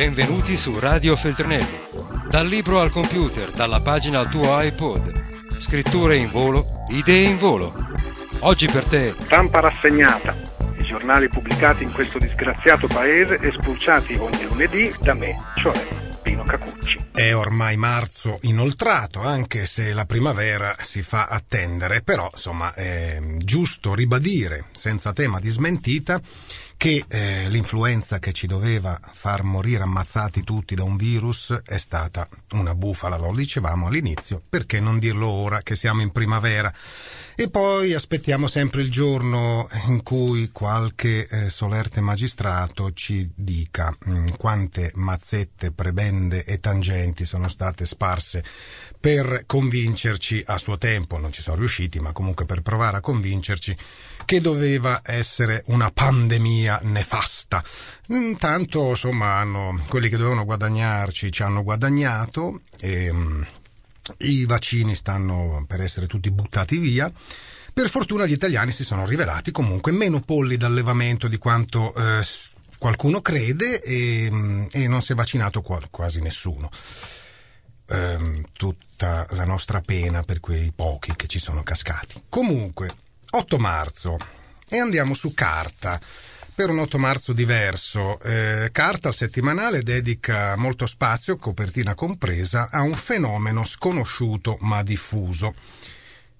Benvenuti su Radio Feltrinelli. Dal libro al computer, dalla pagina al tuo iPod. Scritture in volo, idee in volo. Oggi per te. Stampa rassegnata. I giornali pubblicati in questo disgraziato paese e spulciati ogni lunedì da me, cioè Pino Cacucci. È ormai marzo inoltrato, anche se la primavera si fa attendere, però insomma è giusto ribadire, senza tema di smentita, che eh, l'influenza che ci doveva far morire ammazzati tutti da un virus è stata una bufala, lo dicevamo all'inizio, perché non dirlo ora che siamo in primavera? E poi aspettiamo sempre il giorno in cui qualche eh, solerte magistrato ci dica mh, mm, quante mazzette, prebende e tangenti sono state sparse per convincerci a suo tempo, non ci sono riusciti, ma comunque per provare a convincerci che doveva essere una pandemia nefasta. Intanto, insomma, hanno, quelli che dovevano guadagnarci ci hanno guadagnato e um, i vaccini stanno per essere tutti buttati via. Per fortuna gli italiani si sono rivelati comunque meno polli d'allevamento di quanto eh, qualcuno crede e, e, non si è vaccinato quasi nessuno ehm, tutta la nostra pena per quei pochi che ci sono cascati. Comunque, 8 marzo e andiamo su carta. Per un 8 marzo diverso, eh, Carta al settimanale dedica molto spazio, copertina compresa, a un fenomeno sconosciuto ma diffuso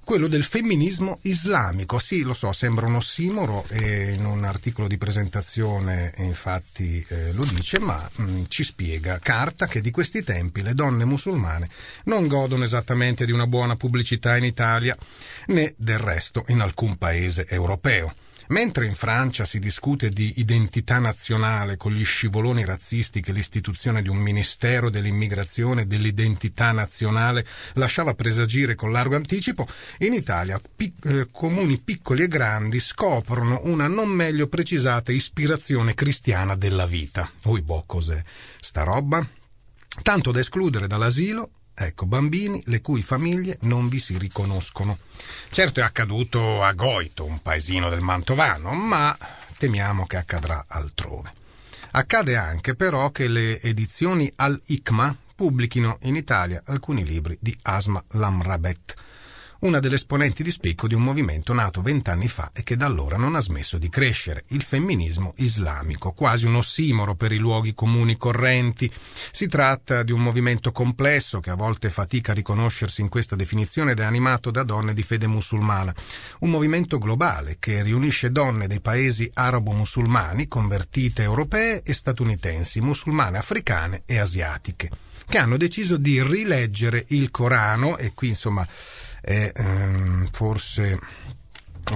quello del femminismo islamico. Sì, lo so, sembra un ossimoro e in un articolo di presentazione infatti eh, lo dice, ma mh, mm, ci spiega Carta che di questi tempi le donne musulmane non godono esattamente di una buona pubblicità in Italia né del resto in alcun paese europeo. Mentre in Francia si discute di identità nazionale con gli scivoloni razzisti che l'istituzione di un Ministero dell'immigrazione e dell'identità nazionale lasciava presagire con largo anticipo, in Italia pic- eh, comuni piccoli e grandi scoprono una non meglio precisata ispirazione cristiana della vita. Oi boh, cos'è sta roba? Tanto da escludere dall'asilo Ecco, bambini le cui famiglie non vi si riconoscono. Certo è accaduto a Goito, un paesino del Mantovano, ma temiamo che accadrà altrove. Accade anche però che le edizioni Al-Ikma pubblichino in Italia alcuni libri di Asma Lamrabet, una delle esponenti di spicco di un movimento nato vent'anni fa e che da allora non ha smesso di crescere, il femminismo islamico, quasi un ossimoro per i luoghi comuni correnti. Si tratta di un movimento complesso che a volte fatica a riconoscersi in questa definizione ed è animato da donne di fede musulmana, un movimento globale che riunisce donne dei paesi arabo-musulmani, convertite europee e statunitensi, musulmane africane e asiatiche, che hanno deciso di rileggere il Corano e qui insomma è ehm, forse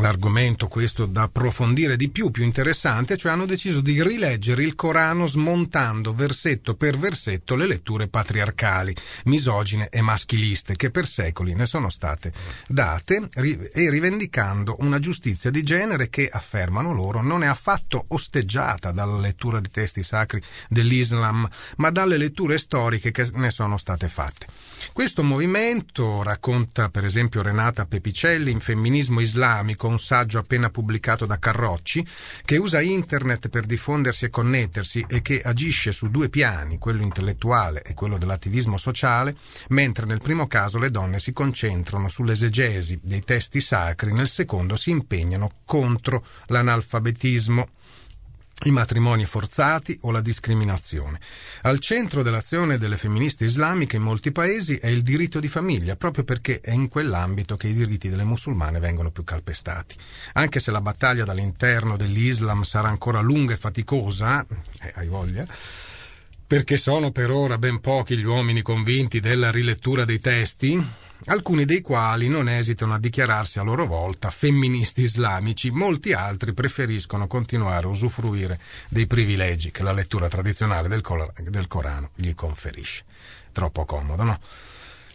l'argomento questo da approfondire di più, più interessante, cioè hanno deciso di rileggere il Corano smontando versetto per versetto le letture patriarcali, misogine e maschiliste che per secoli ne sono state date e rivendicando una giustizia di genere che, affermano loro, non è affatto osteggiata dalla lettura di testi sacri dell'Islam, ma dalle letture storiche che ne sono state fatte. Questo movimento, racconta per esempio Renata Pepicelli in Femminismo Islamico, un saggio appena pubblicato da Carrocci, che usa internet per diffondersi e connettersi e che agisce su due piani, quello intellettuale e quello dell'attivismo sociale, mentre nel primo caso le donne si concentrano sull'esegesi dei testi sacri, nel secondo si impegnano contro l'analfabetismo i matrimoni forzati o la discriminazione. Al centro dell'azione delle femministe islamiche in molti paesi è il diritto di famiglia, proprio perché è in quell'ambito che i diritti delle musulmane vengono più calpestati. Anche se la battaglia dall'interno dell'Islam sarà ancora lunga e faticosa, eh, hai voglia, perché sono per ora ben pochi gli uomini convinti della rilettura dei testi, alcuni dei quali non esitano a dichiararsi a loro volta femministi islamici, molti altri preferiscono continuare a usufruire dei privilegi che la lettura tradizionale del, Cor- del Corano gli conferisce. Troppo comodo, no?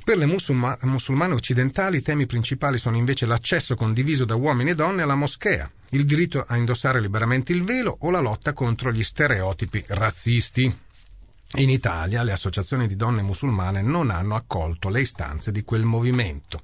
Per le musulma- musulmane occidentali i temi principali sono invece l'accesso condiviso da uomini e donne alla moschea, il diritto a indossare liberamente il velo o la lotta contro gli stereotipi razzisti. In Italia le associazioni di donne musulmane non hanno accolto le istanze di quel movimento.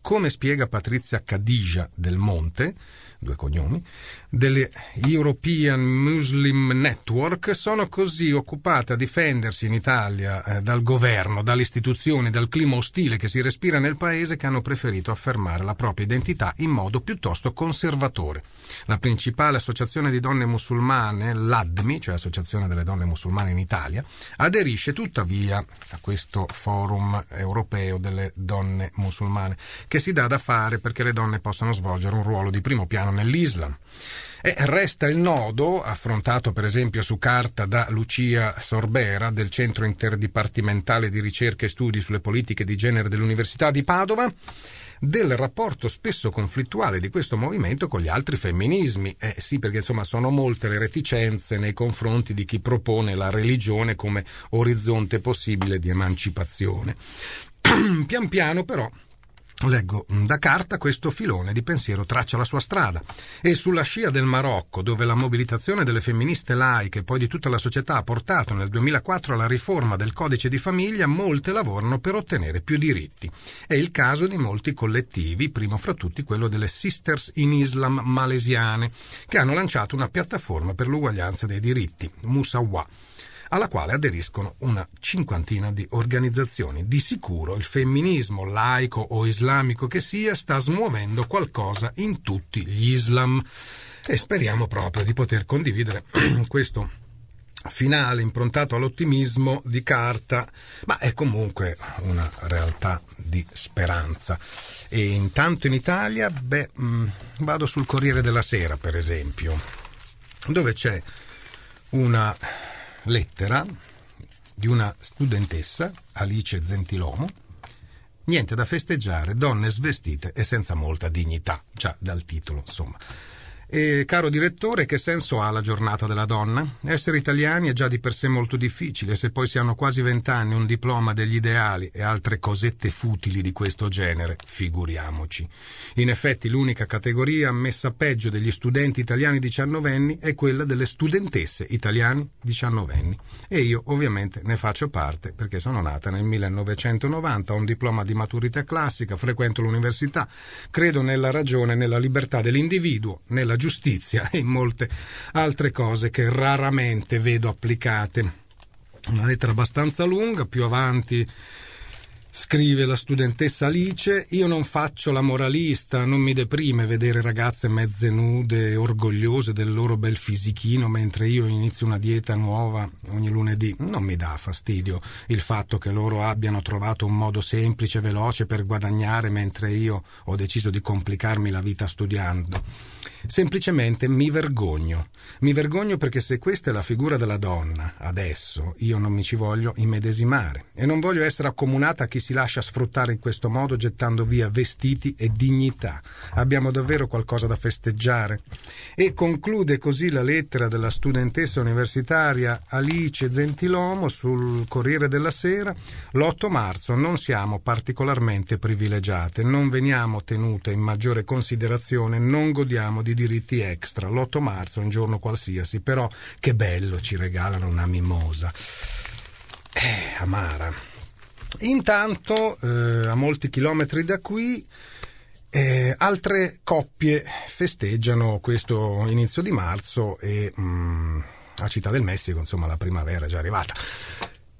Come spiega Patrizia Cadigia del Monte, due cognomi, delle European Muslim Network sono così occupate a difendersi in Italia eh, dal governo, dalle istituzioni, dal clima ostile che si respira nel paese che hanno preferito affermare la propria identità in modo piuttosto conservatore. La principale associazione di donne musulmane, l'ADMI, cioè Associazione delle donne musulmane in Italia, aderisce tuttavia a questo forum europeo delle donne musulmane, che si dà da fare perché le donne possano svolgere un ruolo di primo piano nell'Islam. E resta il nodo, affrontato per esempio su carta da Lucia Sorbera del Centro Interdipartimentale di Ricerca e Studi sulle Politiche di Genere dell'Università di Padova, del rapporto spesso conflittuale di questo movimento con gli altri femminismi. Eh sì, perché insomma sono molte le reticenze nei confronti di chi propone la religione come orizzonte possibile di emancipazione. pian piano però Leggo da carta questo filone di pensiero traccia la sua strada e sulla scia del Marocco, dove la mobilitazione delle femministe laiche e poi di tutta la società ha portato nel 2004 alla riforma del codice di famiglia, molte lavorano per ottenere più diritti. È il caso di molti collettivi, primo fra tutti quello delle Sisters in Islam malesiane, che hanno lanciato una piattaforma per l'uguaglianza dei diritti, Musawa alla quale aderiscono una cinquantina di organizzazioni. Di sicuro il femminismo, laico o islamico che sia, sta smuovendo qualcosa in tutti gli Islam e speriamo proprio di poter condividere questo finale improntato all'ottimismo di carta, ma è comunque una realtà di speranza. E intanto in Italia, beh, mh, vado sul Corriere della Sera, per esempio, dove c'è una lettera di una studentessa, Alice Zentilomo, niente da festeggiare, donne svestite e senza molta dignità, già dal titolo, insomma. E, caro direttore, che senso ha la giornata della donna? Essere italiani è già di per sé molto difficile, se poi si hanno quasi vent'anni, un diploma degli ideali e altre cosette futili di questo genere, figuriamoci. In effetti l'unica categoria messa peggio degli studenti italiani diciannovenni è quella delle studentesse italiani diciannovenni. E io ovviamente ne faccio parte perché sono nata nel 1990, ho un diploma di maturità classica, frequento l'università, credo nella ragione nella libertà dell'individuo, nella giustizia giustizia e in molte altre cose che raramente vedo applicate. Una lettera abbastanza lunga, più avanti Scrive la studentessa Alice, io non faccio la moralista, non mi deprime vedere ragazze mezze nude orgogliose del loro bel fisichino mentre io inizio una dieta nuova ogni lunedì. Non mi dà fastidio il fatto che loro abbiano trovato un modo semplice e veloce per guadagnare mentre io ho deciso di complicarmi la vita studiando. Semplicemente mi vergogno. Mi vergogno perché se questa è la figura della donna, adesso io non mi ci voglio immedesimare e non voglio essere accomunata a chi si lascia sfruttare in questo modo gettando via vestiti e dignità. Abbiamo davvero qualcosa da festeggiare. E conclude così la lettera della studentessa universitaria Alice Zentilomo sul Corriere della Sera. L'8 marzo non siamo particolarmente privilegiate, non veniamo tenute in maggiore considerazione, non godiamo di diritti extra. L'8 marzo un giorno qualsiasi, però che bello ci regalano una mimosa. Eh, amara. Intanto, eh, a molti chilometri da qui, eh, altre coppie festeggiano questo inizio di marzo e mh, mm, a Città del Messico, insomma, la primavera è già arrivata.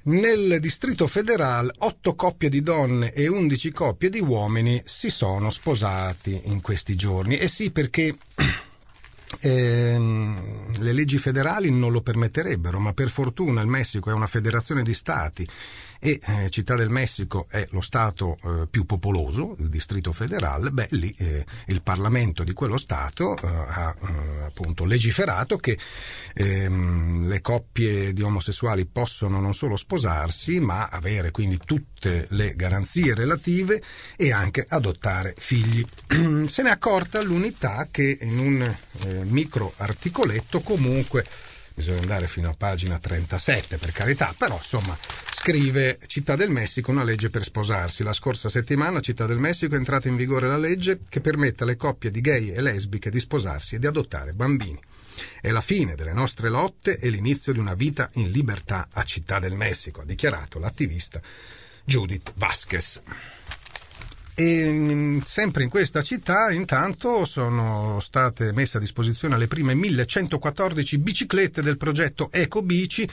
Nel Distrito federale 8 coppie di donne e 11 coppie di uomini si sono sposati in questi giorni. E sì, perché ehm, le leggi federali non lo permetterebbero, ma per fortuna il Messico è una federazione di stati e eh, Città del Messico è lo Stato eh, più popoloso, il Distrito federale, beh lì eh, il Parlamento di quello Stato eh, ha eh, appunto legiferato che ehm, le coppie di omosessuali possono non solo sposarsi ma avere quindi tutte le garanzie relative e anche adottare figli. Se ne è accorta l'unità che in un eh, micro articoletto comunque bisogna andare fino a pagina 37 per carità, però insomma scrive Città del Messico una legge per sposarsi. La scorsa settimana a Città del Messico è entrata in vigore la legge che permette alle coppie di gay e lesbiche di sposarsi e di adottare bambini. È la fine delle nostre lotte e l'inizio di una vita in libertà a Città del Messico, ha dichiarato l'attivista Judith Vasquez. E mm, sempre in questa città intanto sono state messe a disposizione le prime 1114 biciclette del progetto Eco Bici.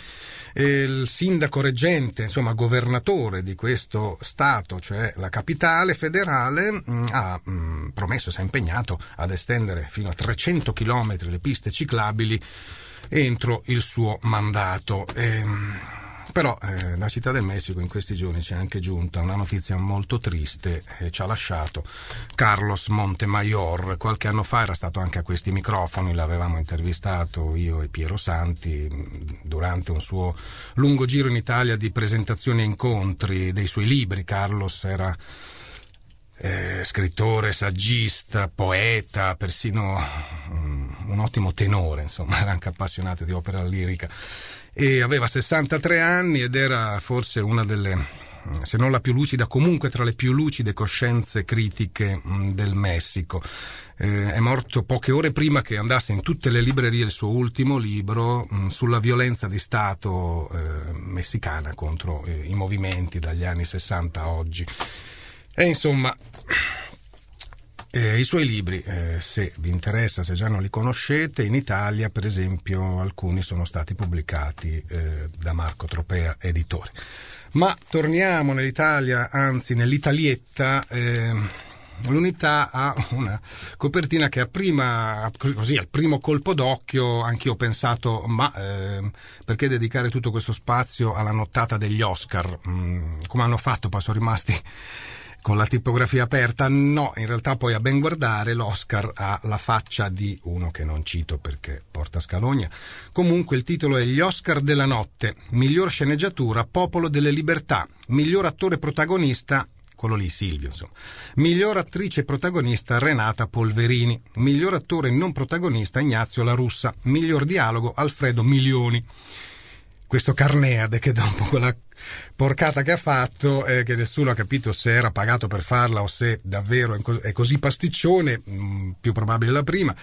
il sindaco reggente, insomma governatore di questo Stato, cioè la capitale federale, mm, ha mm, promesso, si è impegnato ad estendere fino a 300 km le piste ciclabili entro il suo mandato. E, ehm, però eh, da Città del Messico in questi giorni ci è anche giunta una notizia molto triste e ci ha lasciato Carlos Montemayor. Qualche anno fa era stato anche a questi microfoni, l'avevamo intervistato io e Piero Santi durante un suo lungo giro in Italia di presentazioni e incontri dei suoi libri. Carlos era eh, scrittore, saggista, poeta, persino um, un ottimo tenore, insomma, era anche appassionato di opera lirica e aveva 63 anni ed era forse una delle se non la più lucida, comunque tra le più lucide coscienze critiche mm, del Messico. Eh, è morto poche ore prima che andasse in tutte le librerie il suo ultimo libro mh, mm, sulla violenza di Stato eh, messicana contro eh, i movimenti dagli anni 60 a oggi. E insomma, eh, I suoi libri, eh, se vi interessa, se già non li conoscete, in Italia per esempio alcuni sono stati pubblicati eh, da Marco Tropea, editore. Ma torniamo nell'Italia, anzi nell'Italietta. Ehm, l'unità ha una copertina che a prima, così, al primo colpo d'occhio anch'io ho pensato, ma eh, perché dedicare tutto questo spazio alla nottata degli Oscar? Mm, come hanno fatto? Poi sono rimasti con la tipografia aperta. No, in realtà poi a ben guardare l'Oscar ha la faccia di uno che non cito perché porta scalogna. Comunque il titolo è Gli Oscar della notte, miglior sceneggiatura, Popolo delle Libertà, miglior attore protagonista quello lì Silvio, insomma. Miglior attrice protagonista Renata Polverini, miglior attore non protagonista Ignazio La Russa, miglior dialogo Alfredo Milioni. Questo Carneade che dopo quella porcata che ha fatto, eh, che nessuno ha capito se era pagato per farla o se davvero è così pasticcione, mh, mm, più probabile la prima.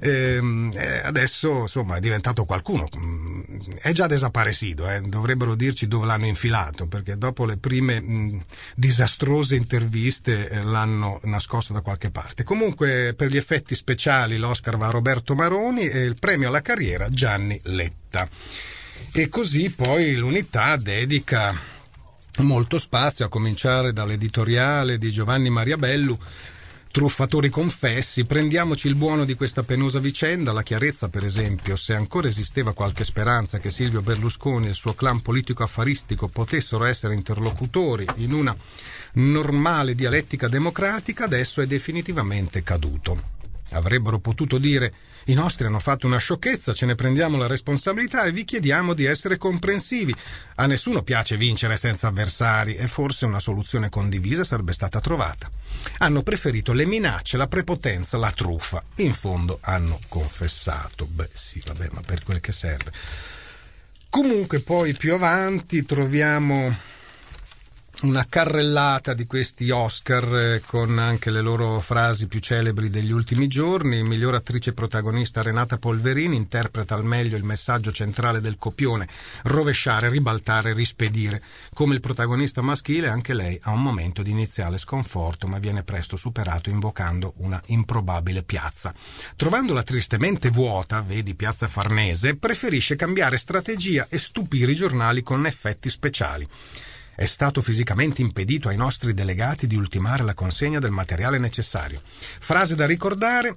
Ehm, eh, adesso insomma è diventato qualcuno, mh, mm, è già desaparecido, eh. dovrebbero dirci dove l'hanno infilato, perché dopo le prime mh, mm, disastrose interviste eh, l'hanno nascosto da qualche parte. Comunque per gli effetti speciali l'Oscar va a Roberto Maroni e il premio alla carriera Gianni Letta. E così poi l'unità dedica molto spazio, a cominciare dall'editoriale di Giovanni Maria Bellu, Truffatori confessi, prendiamoci il buono di questa penosa vicenda, la chiarezza per esempio, se ancora esisteva qualche speranza che Silvio Berlusconi e il suo clan politico-affaristico potessero essere interlocutori in una normale dialettica democratica, adesso è definitivamente caduto. Avrebbero potuto dire i nostri hanno fatto una sciocchezza, ce ne prendiamo la responsabilità e vi chiediamo di essere comprensivi. A nessuno piace vincere senza avversari e forse una soluzione condivisa sarebbe stata trovata. Hanno preferito le minacce, la prepotenza, la truffa. In fondo hanno confessato. Beh sì, vabbè, ma per quel che serve. Comunque poi più avanti troviamo una carrellata di questi Oscar eh, con anche le loro frasi più celebri degli ultimi giorni. Miglior attrice protagonista Renata Polverini interpreta al meglio il messaggio centrale del copione: rovesciare, ribaltare, rispedire. Come il protagonista maschile, anche lei ha un momento di iniziale sconforto, ma viene presto superato invocando una improbabile piazza. Trovandola tristemente vuota, vedi Piazza Farnese, preferisce cambiare strategia e stupire i giornali con effetti speciali. È stato fisicamente impedito ai nostri delegati di ultimare la consegna del materiale necessario. Frase da ricordare.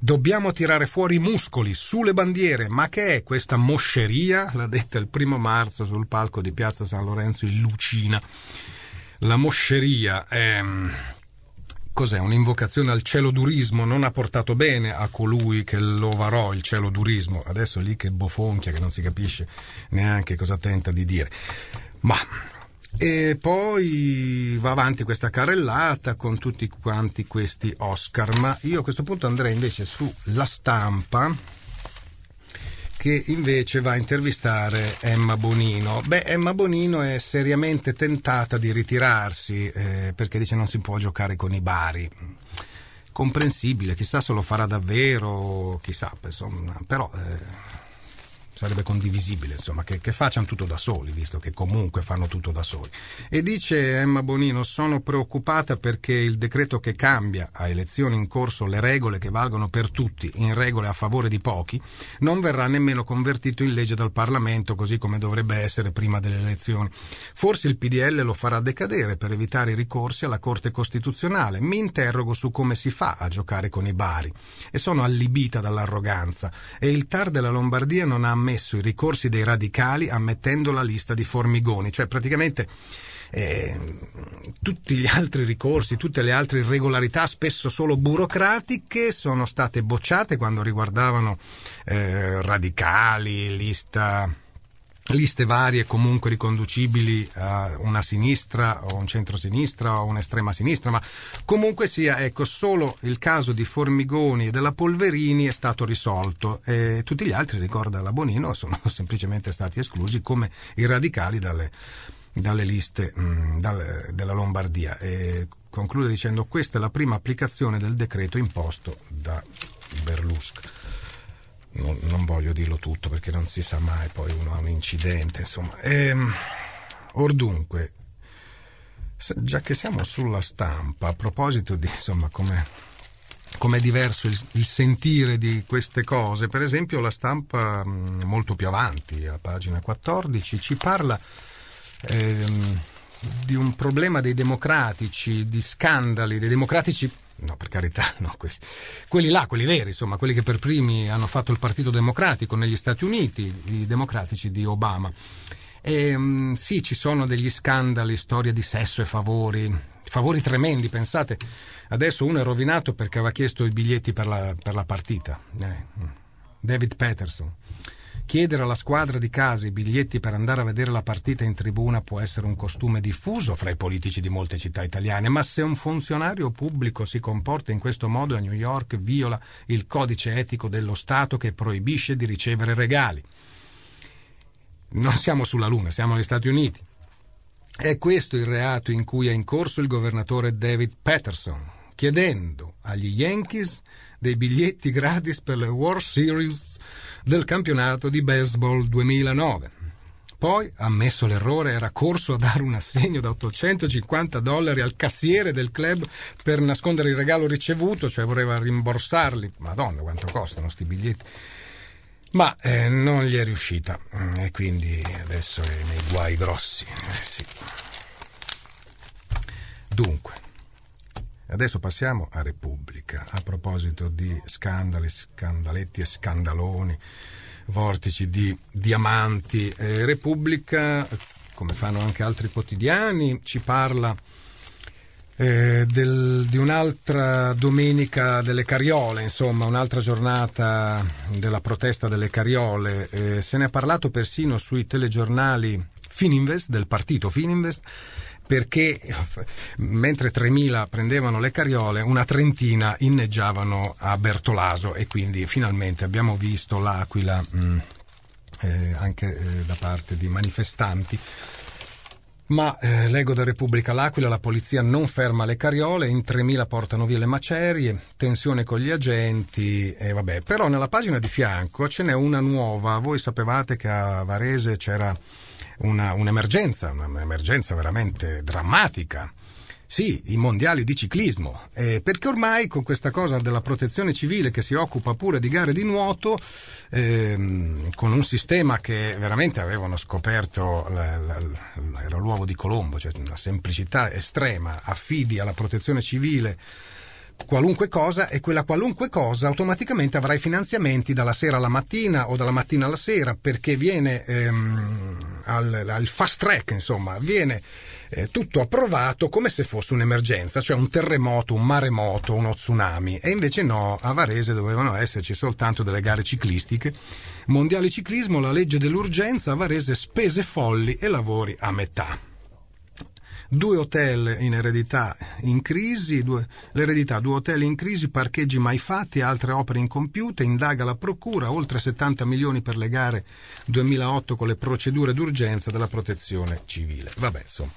Dobbiamo tirare fuori i muscoli sulle bandiere, ma che è questa mosceria? L'ha detta il primo marzo sul palco di Piazza San Lorenzo in Lucina. La mosceria è cos'è? Un'invocazione al cielo durismo non ha portato bene a colui che lo varò il cielo durismo. Adesso lì che bofonchia che non si capisce neanche cosa tenta di dire. Ma e poi va avanti questa carrellata con tutti quanti questi Oscar, ma io a questo punto andrei invece sulla stampa che invece va a intervistare Emma Bonino. Beh, Emma Bonino è seriamente tentata di ritirarsi eh, perché dice non si può giocare con i bari. Comprensibile, chissà se lo farà davvero, chissà, insomma, però eh, sarebbe condivisibile, insomma, che, che, facciano tutto da soli, visto che comunque fanno tutto da soli. E dice Emma Bonino, sono preoccupata perché il decreto che cambia a elezioni in corso le regole che valgono per tutti, in regole a favore di pochi, non verrà nemmeno convertito in legge dal Parlamento, così come dovrebbe essere prima delle elezioni. Forse il PDL lo farà decadere per evitare i ricorsi alla Corte Costituzionale. Mi interrogo su come si fa a giocare con i bari. E sono allibita dall'arroganza. E il TAR della Lombardia non ha ammesso i ricorsi dei radicali ammettendo la lista di Formigoni, cioè praticamente eh, tutti gli altri ricorsi, tutte le altre irregolarità, spesso solo burocratiche, sono state bocciate quando riguardavano eh, radicali, lista liste varie comunque riconducibili a una sinistra o un centro-sinistra o un'estrema sinistra, ma comunque sia, ecco, solo il caso di Formigoni e della Polverini è stato risolto e tutti gli altri, ricorda la Bonino, sono semplicemente stati esclusi come i radicali dalle, dalle liste mh, mm, dal, della Lombardia. E conclude dicendo questa è la prima applicazione del decreto imposto da Berlusconi non, non, voglio dirlo tutto perché non si sa mai, poi uno ha un incidente, insomma. Ehm, or dunque, già che siamo sulla stampa, a proposito di insomma come com'è diverso il, il, sentire di queste cose. Per esempio, la stampa molto più avanti, a pagina 14, ci parla ehm, di un problema dei democratici, di scandali dei democratici no, per carità, no, questi, quelli là, quelli veri, insomma, quelli che per primi hanno fatto il Partito Democratico negli Stati Uniti, i democratici di Obama. E, um, sì, ci sono degli scandali, storie di sesso e favori, favori tremendi, pensate. Adesso uno è rovinato perché aveva chiesto i biglietti per la, per la partita. Eh, David Peterson. Chiedere alla squadra di casa i biglietti per andare a vedere la partita in tribuna può essere un costume diffuso fra i politici di molte città italiane, ma se un funzionario pubblico si comporta in questo modo a New York viola il codice etico dello Stato che proibisce di ricevere regali. Non siamo sulla Luna, siamo negli Stati Uniti. È questo il reato in cui è in corso il governatore David Patterson, chiedendo agli Yankees dei biglietti gratis per le World Series del campionato di baseball 2009. Poi, ammesso l'errore, era corso a dare un assegno da 850 dollari al cassiere del club per nascondere il regalo ricevuto, cioè voleva rimborsarli. Madonna, quanto costano questi biglietti. Ma eh, non gli è riuscita mm, e quindi adesso è nei guai grossi. Eh, sì. Dunque, adesso passiamo a Repubblica. A proposito di scandali, scandaletti e scandaloni vortici di diamanti. Eh, Repubblica, come fanno anche altri quotidiani, ci parla eh, del, di un'altra domenica delle Cariole, insomma, un'altra giornata della protesta delle Cariole. Eh, se ne è parlato persino sui telegiornali Fininvest, del partito Fininvest perché mentre 3.000 prendevano le cariole, una trentina inneggiavano a Bertolaso e quindi finalmente abbiamo visto l'Aquila mh, mm, eh, anche eh, da parte di manifestanti. Ma eh, leggo da Repubblica L'Aquila, la polizia non ferma le cariole, in 3.000 portano via le macerie, tensione con gli agenti e vabbè. Però nella pagina di fianco ce n'è una nuova. Voi sapevate che a Varese c'era una, un'emergenza, un'emergenza veramente drammatica. Sì, i mondiali di ciclismo, eh, perché ormai con questa cosa della protezione civile che si occupa pure di gare di nuoto, ehm, con un sistema che veramente avevano scoperto, la, la, era l'uovo di Colombo, cioè una semplicità estrema, affidi alla protezione civile qualunque cosa e quella qualunque cosa automaticamente avrà i finanziamenti dalla sera alla mattina o dalla mattina alla sera perché viene ehm, al, al, fast track, insomma, viene eh, tutto approvato come se fosse un'emergenza, cioè un terremoto, un maremoto, uno tsunami e invece no, a Varese dovevano esserci soltanto delle gare ciclistiche. Mondiale ciclismo, la legge dell'urgenza, a Varese spese folli e lavori a metà due hotel in eredità in crisi, due, l'eredità, due hotel in crisi, parcheggi mai fatti, altre opere incompiute, indaga la procura, oltre 70 milioni per le gare 2008 con le procedure d'urgenza della protezione civile. Vabbè, insomma,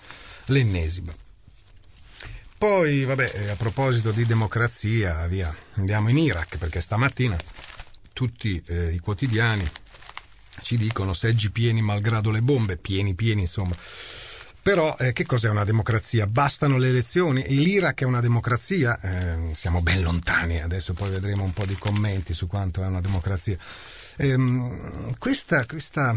l'ennesima. Poi, vabbè, eh, a proposito di democrazia, via, andiamo in Iraq perché stamattina tutti eh, i quotidiani ci dicono seggi pieni malgrado le bombe, pieni pieni insomma. Però eh, che cos'è una democrazia? Bastano le elezioni? L'Iraq è una democrazia? Eh, siamo ben lontani, adesso poi vedremo un po' di commenti su quanto è una democrazia. Eh, questa, questa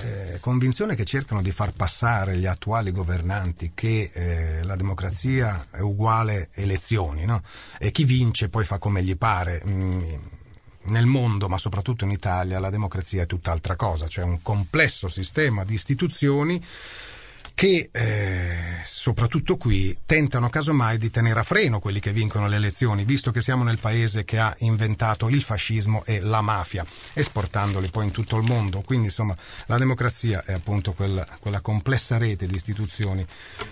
eh, convinzione che cercano di far passare gli attuali governanti che eh, la democrazia è uguale elezioni no? e chi vince poi fa come gli pare. Mm, nel mondo, ma soprattutto in Italia, la democrazia è tutt'altra cosa, cioè un complesso sistema di istituzioni che eh, soprattutto qui tentano casomai di tenere a freno quelli che vincono le elezioni, visto che siamo nel paese che ha inventato il fascismo e la mafia, esportandoli poi in tutto il mondo. Quindi insomma la democrazia è appunto quella, quella complessa rete di istituzioni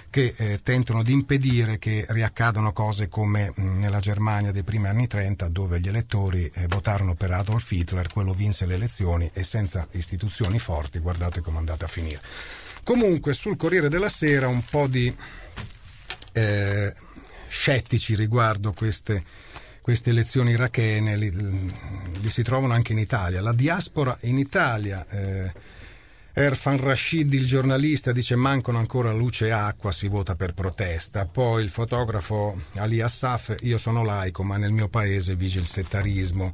che eh, tentano di impedire che riaccadano cose come mh, nella Germania dei primi anni 30, dove gli elettori eh, votarono per Adolf Hitler, quello vinse le elezioni e senza istituzioni forti guardate come è andata a finire. Comunque sul Corriere della Sera un po' di eh, scettici riguardo queste, queste elezioni irachene, li, li, si trovano anche in Italia. La diaspora in Italia, eh, Erfan Rashid, il giornalista, dice mancano ancora luce e acqua, si vota per protesta. Poi il fotografo Ali Assaf, io sono laico, ma nel mio paese vige il settarismo.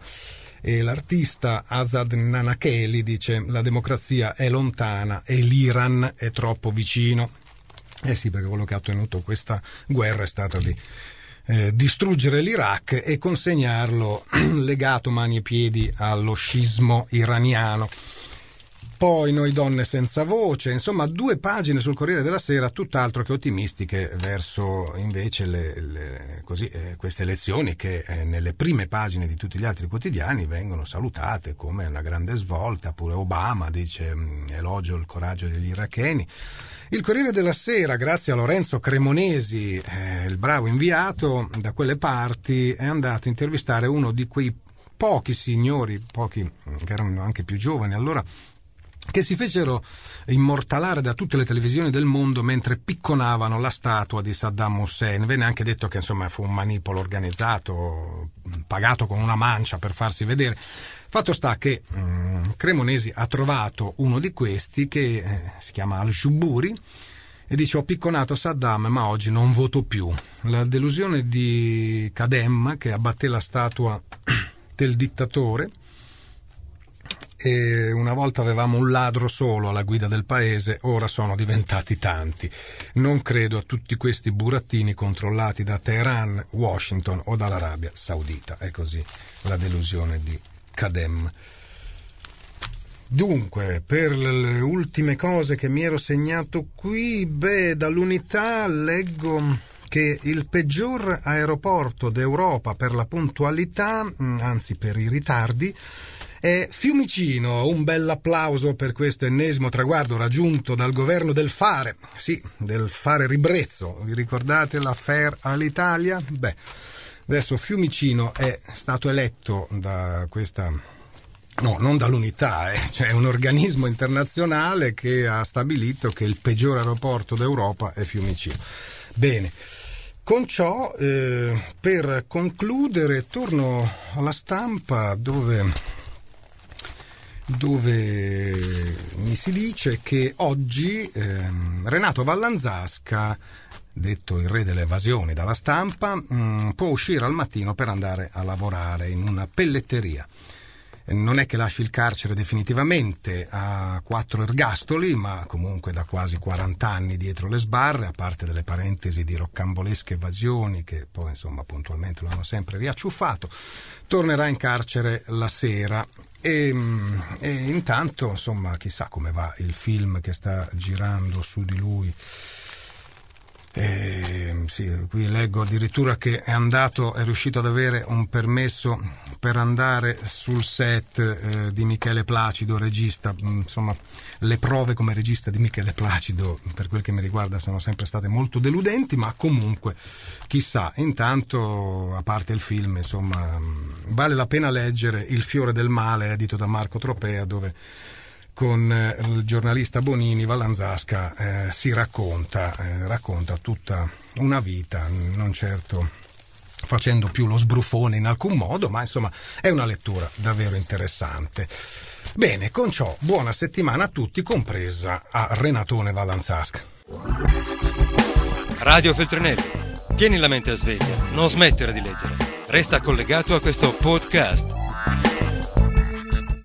E l'artista Azad Nanakeli dice la democrazia è lontana e l'Iran è troppo vicino. Eh sì, perché quello che ha ottenuto questa guerra è stato di eh, distruggere l'Iraq e consegnarlo legato mani e piedi allo scismo iraniano. Poi Noi donne senza voce, insomma due pagine sul Corriere della Sera tutt'altro che ottimistiche verso invece le, le, così, eh, queste elezioni che eh, nelle prime pagine di tutti gli altri quotidiani vengono salutate come una grande svolta, pure Obama dice mh, mm, elogio il coraggio degli iracheni. Il Corriere della Sera, grazie a Lorenzo Cremonesi, eh, il bravo inviato da quelle parti, è andato a intervistare uno di quei pochi signori, pochi che erano anche più giovani allora, che si fecero immortalare da tutte le televisioni del mondo mentre picconavano la statua di Saddam Hussein. Venne anche detto che insomma fu un manipolo organizzato, pagato con una mancia per farsi vedere. Fatto sta che um, Cremonesi ha trovato uno di questi che eh, si chiama Al-Shuburi e dice ho picconato Saddam ma oggi non voto più. La delusione di Kadem che abbatté la statua del dittatore e una volta avevamo un ladro solo alla guida del paese, ora sono diventati tanti. Non credo a tutti questi burattini controllati da Teheran, Washington o dall'Arabia Saudita. È così la delusione di Kadem. Dunque, per le ultime cose che mi ero segnato qui, beh, dall'unità leggo che il peggior aeroporto d'Europa per la puntualità, mm, anzi per i ritardi, è Fiumicino, un bel applauso per questo ennesimo traguardo raggiunto dal governo del fare, sì, del fare ribrezzo. Vi ricordate l'affair all'Italia? Beh, adesso Fiumicino è stato eletto da questa No, non dall'unità, eh. cioè un organismo internazionale che ha stabilito che il peggior aeroporto d'Europa è Fiumicino. Bene, con ciò, eh, per concludere, torno alla stampa dove dove mi si dice che oggi ehm, Renato Vallanzasca, detto il re delle evasioni dalla stampa, mh, mm, può uscire al mattino per andare a lavorare in una pelletteria. Non è che lasci il carcere definitivamente a quattro ergastoli, ma comunque da quasi 40 anni dietro le sbarre, a parte delle parentesi di roccambolesche evasioni che poi insomma puntualmente lo hanno sempre riacciuffato, tornerà in carcere la sera e, e intanto insomma chissà come va il film che sta girando su di lui eh, sì, qui leggo addirittura che è andato, è riuscito ad avere un permesso per andare sul set eh, di Michele Placido, regista. Mm, insomma, le prove come regista di Michele Placido, per quel che mi riguarda, sono sempre state molto deludenti, ma comunque, chissà, intanto, a parte il film, insomma, mm, vale la pena leggere Il fiore del male, edito da Marco Tropea, dove con eh, il giornalista Bonini Vallanzasca eh, si racconta, eh, racconta tutta una vita, non certo facendo più lo sbruffone in alcun modo, ma insomma è una lettura davvero interessante. Bene, con ciò, buona settimana a tutti, compresa a Renatone Vallanzasca. Radio Feltrinelli, tieni la mente a sveglia, non smettere di leggere. Resta collegato a questo podcast.